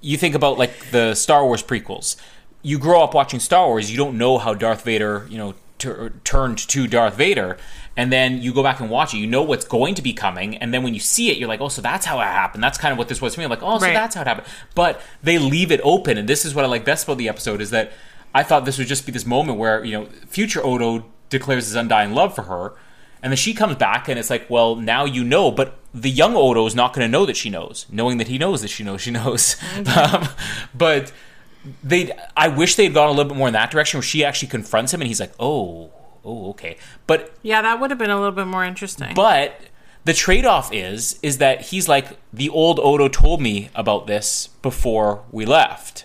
Speaker 2: you think about like the Star Wars prequels. You grow up watching Star Wars. You don't know how Darth Vader, you know, t- turned to Darth Vader, and then you go back and watch it. You know what's going to be coming, and then when you see it, you're like, oh, so that's how it happened. That's kind of what this was to me. I'm like, oh, so right. that's how it happened. But they leave it open, and this is what I like best about the episode is that I thought this would just be this moment where, you know, future Odo declares his undying love for her. And then she comes back and it's like, well, now you know, but the young Odo is not going to know that she knows, knowing that he knows that she knows she knows. Mm-hmm. Um, but they, I wish they'd gone a little bit more in that direction where she actually confronts him and he's like, oh, oh, okay. But
Speaker 3: yeah, that would have been a little bit more interesting.
Speaker 2: But the trade-off is, is that he's like, the old Odo told me about this before we left.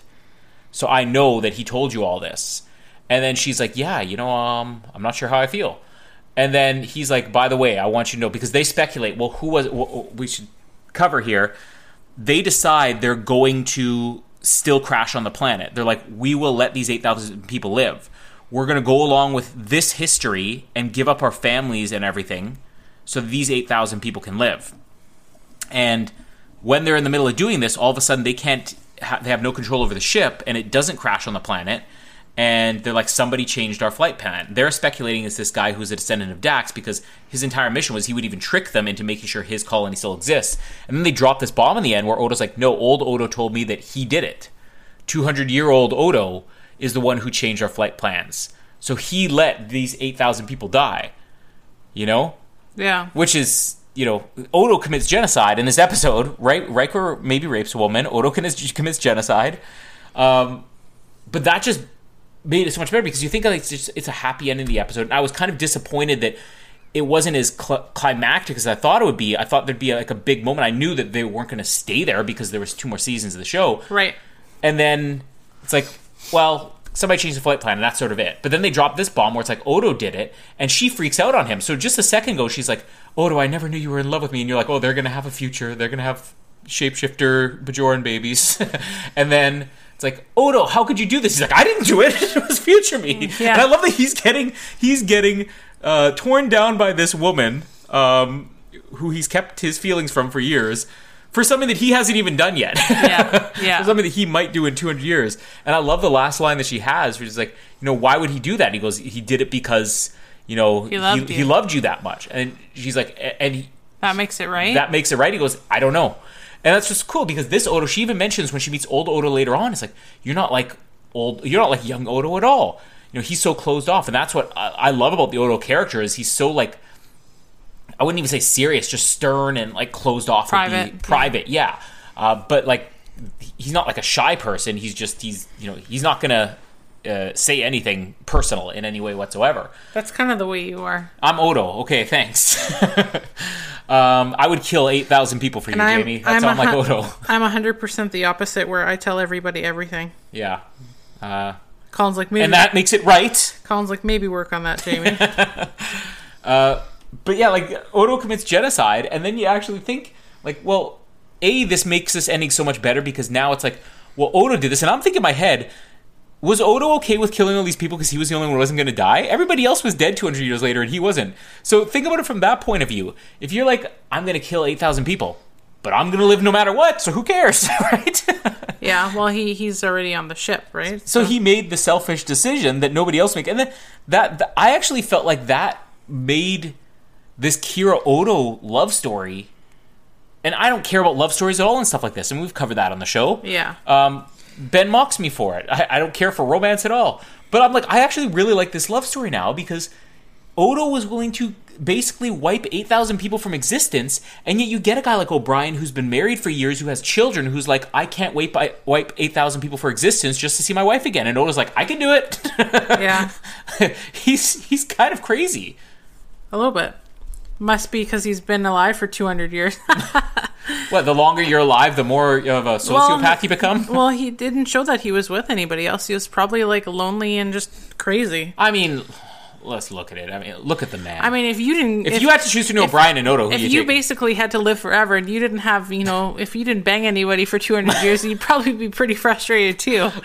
Speaker 2: So I know that he told you all this. And then she's like, "Yeah, you know, um, I'm not sure how I feel." And then he's like, "By the way, I want you to know because they speculate. Well, who was we should cover here? They decide they're going to still crash on the planet. They're like, we will let these eight thousand people live. We're going to go along with this history and give up our families and everything, so these eight thousand people can live. And when they're in the middle of doing this, all of a sudden they can't ha- they have no control over the ship, and it doesn't crash on the planet. And they're like, somebody changed our flight plan. They're speculating it's this guy who's a descendant of Dax because his entire mission was he would even trick them into making sure his colony still exists. And then they drop this bomb in the end where Odo's like, no, old Odo told me that he did it. 200 year old Odo is the one who changed our flight plans. so he let these eight thousand people die. You know,
Speaker 3: Yeah.
Speaker 2: which is you know Odo commits genocide in this episode, right? Riker maybe rapes a woman. Odo commits, commits genocide, um, but that just made it so much better because you think like it's just it's a happy ending to the episode. And I was kind of disappointed that it wasn't as cl- climactic as I thought it would be. I thought there'd be like a big moment. I knew that they weren't going to stay there because there was two more seasons of the show,
Speaker 3: Right.
Speaker 2: and then it's like, well, somebody changed the flight plan, and that's sort of it. But then they drop this bomb where it's like Odo did it, and she freaks out on him. So just a second ago, she's like, Odo, I never knew you were in love with me, and you're like, oh, they're gonna have a future, they're gonna have shapeshifter Bajoran babies, and then. It's like Odo, how could you do this? He's like, I didn't do it. it was future me.
Speaker 3: Yeah.
Speaker 2: And I love that he's getting he's getting uh, torn down by this woman um, who he's kept his feelings from for years for something that he hasn't even done yet.
Speaker 3: Yeah, yeah.
Speaker 2: For something that he might do in 200 years. And I love the last line that she has, which is like, you know, why would he do that? He goes, he did it because, you know, he
Speaker 3: loved
Speaker 2: he,
Speaker 3: you.
Speaker 2: loved you that much. And she's like, and he,
Speaker 3: That makes it right.
Speaker 2: that makes it right. He goes, I don't know. And that's just cool because this Odo, she even mentions when she meets old Odo later on, it's like, you're not like old, you're not like young Odo at all. You know, he's so closed off. And that's what I, I love about the Odo character is he's so like, I wouldn't even say serious, just stern and like closed off. would be
Speaker 3: Private.
Speaker 2: private, yeah. Uh, but like, he's not like a shy person. He's just, he's, you know, he's not going to uh, say anything personal in any way whatsoever.
Speaker 3: That's kind of the way you are.
Speaker 2: I'm Odo. Okay, thanks. um, I would kill 8,000 people for you,
Speaker 3: I'm,
Speaker 2: Jamie. That's
Speaker 3: I'm
Speaker 2: not like Odo.
Speaker 3: I'm hundred percent the opposite, where I tell everybody everything.
Speaker 2: Yeah. Uh,
Speaker 3: Colin's like maybe.
Speaker 2: and that makes it right.
Speaker 3: Colin's like maybe work on that, Jamie.
Speaker 2: But yeah, like, Odo commits genocide, and then you actually think, like, well, A, this makes this ending so much better because now it's like, well, Odo did this. And I'm thinking in my head, was Odo okay with killing all these people because he was the only one who wasn't going to die? Everybody else was dead 200 years later, and he wasn't. So think about it from that point of view. If you're like, I'm going to kill 8,000 people, but I'm going to live no matter what, so who cares, right?
Speaker 3: yeah. Well, he he's already on the ship, right?
Speaker 2: So he made the selfish decision that nobody else made, and then that, that I actually felt like that made this Kira Odo love story. And I don't care about love stories at all and stuff like this, and we've covered that on the show.
Speaker 3: Yeah.
Speaker 2: Um, ben mocks me for it. I, I don't care for romance at all. But I'm like, I actually really like this love story now because Odo was willing to basically wipe 8,000 people from existence, and yet you get a guy like O'Brien who's been married for years, who has children, who's like, I can't wait by, wipe 8,000 people for existence just to see my wife again. And Odo's like, I can do it.
Speaker 3: yeah.
Speaker 2: he's he's kind of crazy.
Speaker 3: A little bit. Must be because he's been alive for two hundred years.
Speaker 2: What, the longer you're alive, the more of a sociopath
Speaker 3: Well,
Speaker 2: you become?
Speaker 3: well, he didn't show that he was with anybody else. He was probably like lonely and just crazy.
Speaker 2: I mean, let's look at it. I mean, look at the man.
Speaker 3: I mean, if you didn't,
Speaker 2: if, you had to choose to between O'Brien and Odo, who
Speaker 3: if
Speaker 2: you,
Speaker 3: you basically had to live forever and you didn't have, you know, if you didn't bang anybody for 200 years, you'd probably be pretty frustrated too.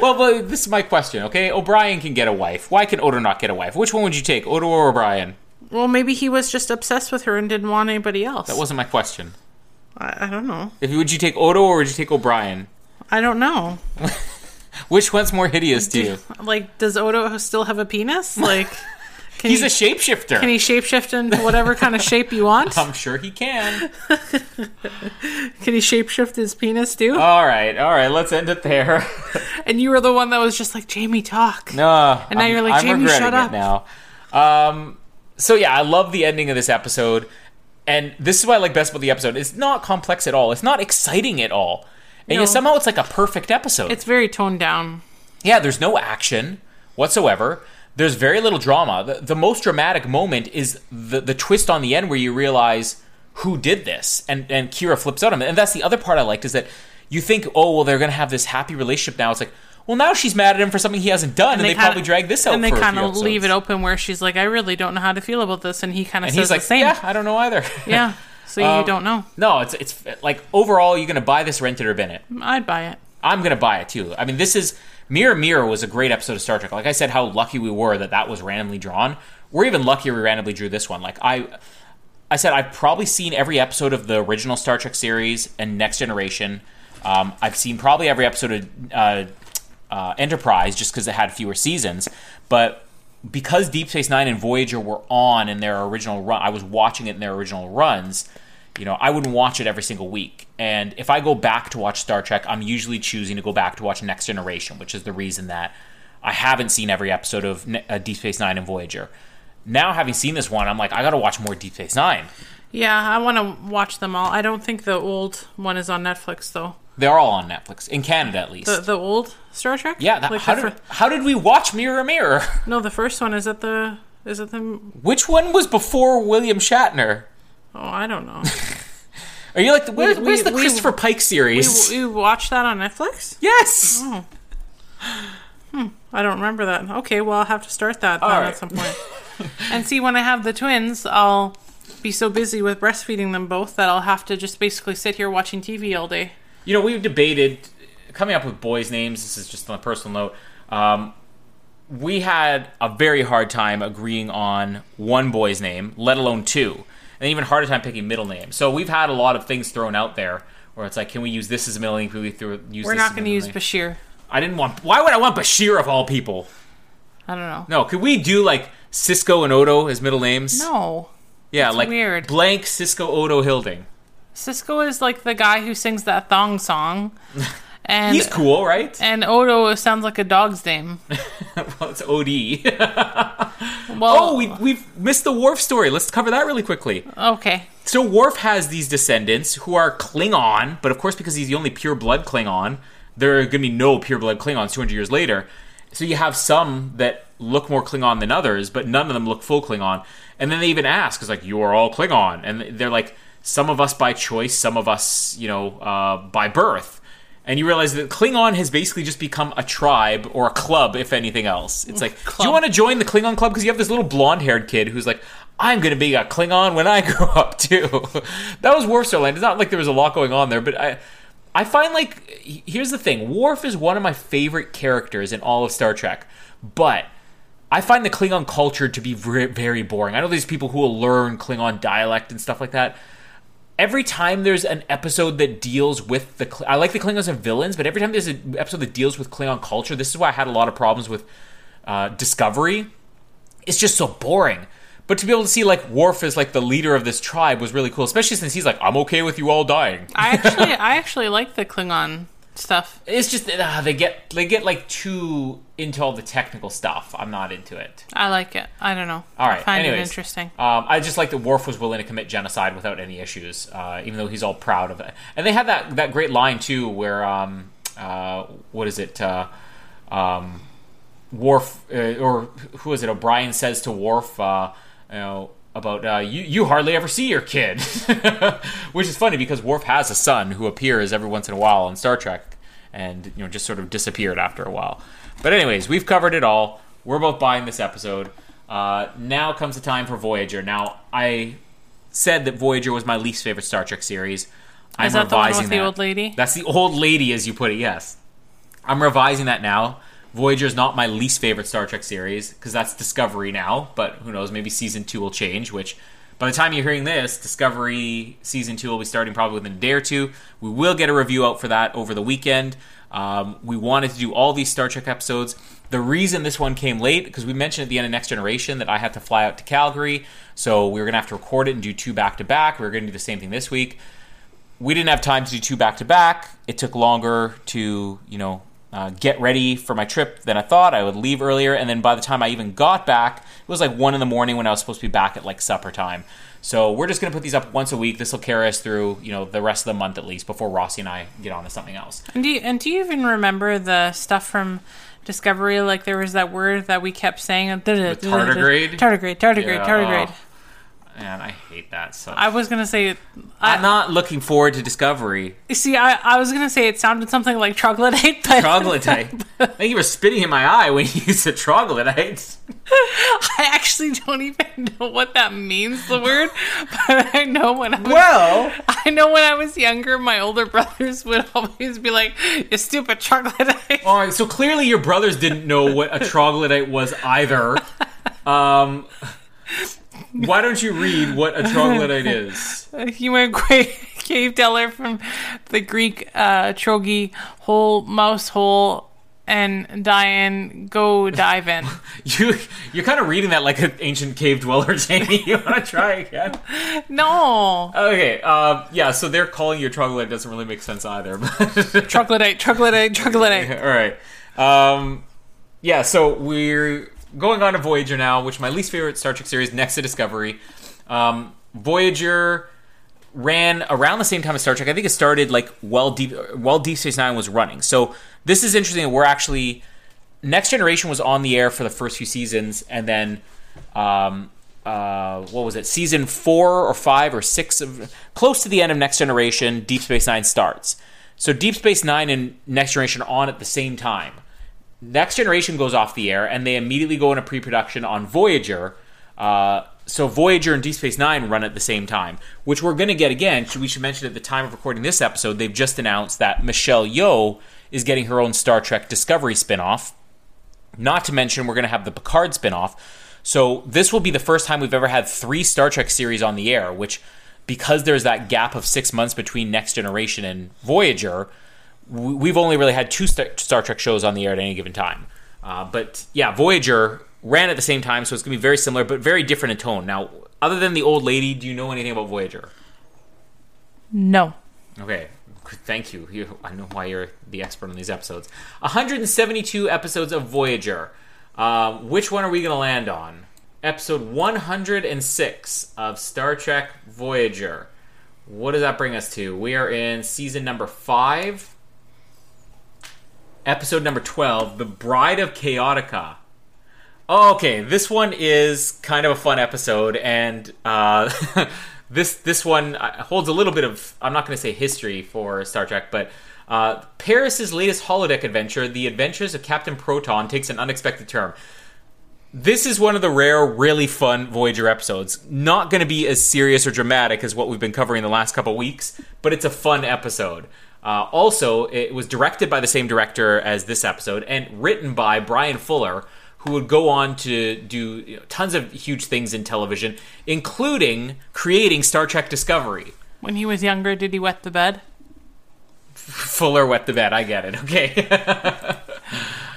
Speaker 2: Well, but this is my question, okay? O'Brien can get a wife. Why can Odo not get a wife? Which one would you take, Odo or O'Brien?
Speaker 3: Well, maybe he was just obsessed with her and didn't want anybody else.
Speaker 2: That wasn't my question.
Speaker 3: I, I don't know.
Speaker 2: If would you take Odo or would you take O'Brien?
Speaker 3: I don't know.
Speaker 2: Which one's more hideous to you?
Speaker 3: Like, does Odo still have a penis? Like, can
Speaker 2: He's
Speaker 3: he,
Speaker 2: a shapeshifter.
Speaker 3: can he shapeshift into whatever kind of shape you want?
Speaker 2: I'm sure he can.
Speaker 3: Can he shapeshift his penis too?
Speaker 2: all right, all right. Let's end it there.
Speaker 3: and you were the one that was just like, Jamie, talk.
Speaker 2: No,
Speaker 3: And now
Speaker 2: I'm-
Speaker 3: you're like, "Jamie, shut up."
Speaker 2: now. Um, so yeah, I love the ending of this episode, and this is what I like best about the episode. It's not complex at all. It's not exciting at all, and
Speaker 3: No.
Speaker 2: yet somehow it's like a perfect episode.
Speaker 3: It's very toned down.
Speaker 2: yeah, there's no action whatsoever. There's very little drama. The, the most dramatic moment is the the twist on the end where you realize who did this, and and Kira flips out on him. And that's the other part I liked is that you think, oh well, they're gonna have this happy relationship now. It's like, well, now she's mad at him for something he hasn't done, and, they,
Speaker 3: kinda-
Speaker 2: probably drag this out.
Speaker 3: And they kind of leave it open where she's like, I really don't know how to feel about this. And he kind of says
Speaker 2: he's like,
Speaker 3: the same.
Speaker 2: yeah, I don't know either.
Speaker 3: Yeah. So
Speaker 2: Um,
Speaker 3: you don't know.
Speaker 2: no, it's it's like overall, you're gonna buy this, rent it, or bin it.
Speaker 3: I'd buy it.
Speaker 2: I'm gonna buy it too. I mean, this is Mirror Mirror was a great episode of Star Trek. Like I said, how lucky we were that that was randomly drawn. We're even luckier we randomly drew this one. Like I, I said, I've probably seen every episode of the original Star Trek series and Next Generation. Um, I've seen probably every episode of uh, uh, Enterprise just because it had fewer seasons, but because Deep Space Nine and Voyager were on in their original run, I was watching it in their original runs. You know, I wouldn't watch it every single week. And if I go back to watch Star Trek, I'm usually choosing to go back to watch Next Generation, which is the reason that I haven't seen every episode of Ne- uh, Deep Space Nine and Voyager. Now, having seen this one, I'm like, I got to watch more Deep Space Nine.
Speaker 3: Yeah, I want to watch them all. I don't think the old one is on Netflix though.
Speaker 2: They're all on Netflix in Canada, at least.
Speaker 3: The the old Star Trek.
Speaker 2: yeah, that,
Speaker 3: Like
Speaker 2: how did
Speaker 3: fir-
Speaker 2: how did we watch Mirror Mirror?
Speaker 3: no, the first one is it the is it the
Speaker 2: Which one was before William Shatner?
Speaker 3: oh I don't know.
Speaker 2: Are you like the, where,
Speaker 3: We-
Speaker 2: where's
Speaker 3: we-
Speaker 2: the
Speaker 3: we-
Speaker 2: Christopher Pike series?
Speaker 3: we watched that on Netflix.
Speaker 2: yes.
Speaker 3: Oh. Hmm, I don't remember that. Okay, well I'll have to start that
Speaker 2: All
Speaker 3: at some point. and see when I have the twins, I'll be so busy with breastfeeding them both that I'll have to just basically sit here watching TV all day.
Speaker 2: You know, we've debated coming up with boys' names. This is just on a personal note. Um, we had a very hard time agreeing on one boy's name, let alone two, and even harder time picking middle names. So we've had a lot of things thrown out there where it's like, can we use this as a middle name? Can we throw, use
Speaker 3: We're not going to use
Speaker 2: name?
Speaker 3: Bashir.
Speaker 2: I didn't want. Why would I want Bashir of all people?
Speaker 3: I don't know.
Speaker 2: No, could we do like Sisko and Odo as middle names?
Speaker 3: No.
Speaker 2: yeah,
Speaker 3: that's
Speaker 2: like
Speaker 3: weird.
Speaker 2: blank Sisko Odo Hilding.
Speaker 3: Cisco is like the guy who sings that thong song. And
Speaker 2: He's cool, right?
Speaker 3: and Odo sounds like a dog's name.
Speaker 2: well, it's OD.
Speaker 3: Well,
Speaker 2: oh, we we've missed the Worf story. Let's cover that really quickly.
Speaker 3: okay.
Speaker 2: So Worf has these descendants who are Klingon, but of course, because he's the only pure blood Klingon, there are going to be no pure blood Klingons 200 years later. So you have some that look more Klingon than others, but none of them look full Klingon. And then they even ask, "It's like you are all Klingon," and they're like, "Some of us by choice, some of us, you know, uh, by birth." And you realize that Klingon has basically just become a tribe or a club, if anything else. It's like, do you want to join the Klingon club? Because you have this little blonde-haired kid who's like, I'm going to be a Klingon when I grow up too. that was Worf Storyline. It's not like there was a lot going on there, but I, I find like here's the thing: Worf is one of my favorite characters in all of Star Trek, but. I find the Klingon culture to be very, very boring. I know there's people who will learn Klingon dialect and stuff like that every time there's an episode that deals with the I like the Klingons and villains, but every time there's an episode that deals with Klingon culture, this is why I had a lot of problems with uh, Discovery. It's just so boring. But to be able to see like Worf as like the leader of this tribe was really cool, especially since he's like, "I'm okay with you all dying."
Speaker 3: I actually I actually like the Klingon stuff.
Speaker 2: It's just uh, they get they get like too into all the technical stuff. I'm not into it.
Speaker 3: I like it. I don't know.
Speaker 2: All right.
Speaker 3: I find
Speaker 2: anyways,
Speaker 3: it interesting.
Speaker 2: Um, I just like that Worf was willing to commit genocide without any issues, uh, even though he's all proud of it. And they had that that great line too, where um, uh, what is it? Uh, um, Worf uh, or who is it? O'Brien says to Worf, uh, you know. About uh, you, you hardly ever see your kid, which is funny because Worf has a son who appears every once in a while on Star Trek, and you know just sort of disappeared after a while. But anyways, we've covered it all. We're both buying this episode. Uh, now comes the time for Voyager. Now I said that Voyager was my least favorite Star Trek series. I'm
Speaker 3: Is that the
Speaker 2: revising
Speaker 3: the
Speaker 2: that.
Speaker 3: old lady?
Speaker 2: That's the old lady, as you put it. Yes, I'm revising that now. Voyager is not my least favorite Star Trek series because that's Discovery now. But who knows? Maybe season two will change. Which by the time you're hearing this, Discovery season two will be starting probably within a day or two. We will get a review out for that over the weekend. Um, we wanted to do all these Star Trek episodes. The reason this one came late because we mentioned at the end of Next Generation that I had to fly out to Calgary, so we were going to have to record it and do two back to back. We were going to do the same thing this week we didn't have time to do two back to back. It took longer to, you know, uh, get ready for my trip than I thought. I would leave earlier, and then by the time I even got back, it was like one in the morning when I was supposed to be back at like supper time. So we're just gonna put these up once a week. This will carry us through, you know, the rest of the month at least before Rossi and I get on to something else.
Speaker 3: And do you, and do you even remember the stuff from Discovery? Like there was that word that we kept saying.
Speaker 2: tardigrade?
Speaker 3: Tardigrade. Tardigrade.
Speaker 2: Yeah,
Speaker 3: Tardigrade.
Speaker 2: Man, I hate that. So
Speaker 3: I was gonna say. I,
Speaker 2: I'm not looking forward to Discovery.
Speaker 3: see. I, I was gonna say it sounded something like troglodyte, but
Speaker 2: Troglodyte. Thank you for spitting in my eye when you said troglodyte.
Speaker 3: I actually don't even know what that means. The word, but I know when I was,
Speaker 2: Well,
Speaker 3: I know when I was younger, my older brothers would always be like, "You stupid troglodyte."
Speaker 2: All right, so clearly your brothers didn't know what a troglodyte was either. Um, why don't you read what a troglodyte is?
Speaker 3: A Human cave dweller from the Greek uh, trogi, hole, mouse hole, and Diane go dive in.
Speaker 2: You you're kind of reading that like an ancient cave dweller, Jamie. You want to try again?
Speaker 3: No,
Speaker 2: Okay, um, yeah. So they're calling you a troglodyte doesn't really make sense either. But
Speaker 3: troglodyte, troglodyte, troglodyte.
Speaker 2: all right. Um, yeah, so we're going on to Voyager now, which my least favorite Star Trek series next to Discovery. Um, Voyager ran around the same time as Star Trek. I think it started like while Deep while Deep Space Nine was running. So this is interesting. We're actually Next Generation was on the air for the first few seasons, and then um, uh, what was it? Season four or five or six of close to the end of Next Generation, Deep Space Nine starts. So Deep Space Nine and Next Generation on at the same time. Next Generation goes off the air, and they immediately go into pre-production on Voyager. Uh, so Voyager and Deep Space Nine run at the same time, which we're going to get again. We should mention at the time of recording this episode, they've just announced that Michelle Yeoh is getting her own Star Trek Discovery spinoff. Not to mention, we're going to have the Picard spinoff. So this will be the first time we've ever had three Star Trek series on the air, which, because there's that gap of six months between Next Generation and Voyager, we've only really had two Star, Trek shows on the air at any given time. Uh, but yeah, Voyager ran at the same time, so it's going to be very similar, but very different in tone. Now, other than the old lady, do you know anything about Voyager?
Speaker 3: No.
Speaker 2: Okay, thank you. you. I know why you're the expert on these episodes. 172 episodes of Voyager. Uh, which one are we going to land on? Episode 106 of Star Trek Voyager. What does that bring us to? We are in season number 5, episode number 12, The Bride of Chaotica. Okay, this one is kind of a fun episode, and uh, this this one uh, holds a little bit of I'm not going to say history for Star Trek, but uh, Paris's latest holodeck adventure, The Adventures of Captain Proton, takes an unexpected turn. This is one of the rare, really fun Voyager episodes. Not going to be as serious or dramatic as what we've been covering the last couple weeks, but it's a fun episode. Uh, also, it was directed by the same director as this episode and written by Bryan Fuller, who would go on to do you know, tons of huge things in television, including creating Star Trek Discovery.
Speaker 3: When he was younger, did he wet the bed?
Speaker 2: Fuller wet the bed. I get it. Okay.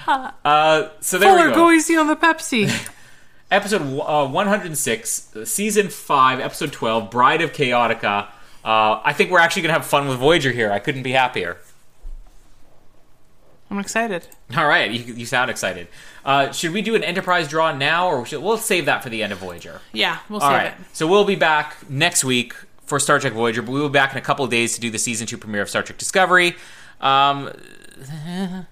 Speaker 2: uh, so there
Speaker 3: Fuller,
Speaker 2: we
Speaker 3: go
Speaker 2: go.
Speaker 3: easy on the Pepsi.
Speaker 2: Episode uh, 106, season 5, episode 12, Bride of Chaotica. Uh, I think we're actually going to have fun with Voyager here. I couldn't be happier.
Speaker 3: I'm excited.
Speaker 2: All right, you, you sound excited. Uh, should we do an Enterprise draw now, or should, we'll save that for the end of Voyager?
Speaker 3: Yeah, we'll
Speaker 2: All
Speaker 3: save
Speaker 2: right,
Speaker 3: it.
Speaker 2: so we'll be back next week for Star Trek Voyager, but we will be back in a couple of days to do the season two premiere of Star Trek Discovery. Um,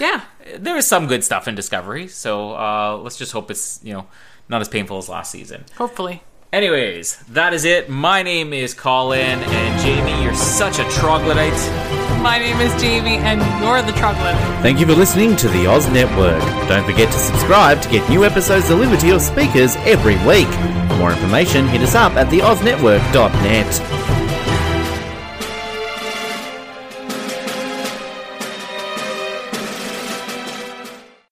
Speaker 3: Yeah.
Speaker 2: there is some good stuff in Discovery, so uh, let's just hope it's you know not as painful as last season.
Speaker 3: Hopefully.
Speaker 2: Anyways, that is it. My name is Colin, and Jamie, you're such a troglodyte.
Speaker 3: My name is Jamie, and you're the troglodyte.
Speaker 1: Thank you for listening to the Oz Network. Don't forget to subscribe to get new episodes delivered to your speakers every week. For more information, hit us up at theoznetwork.net.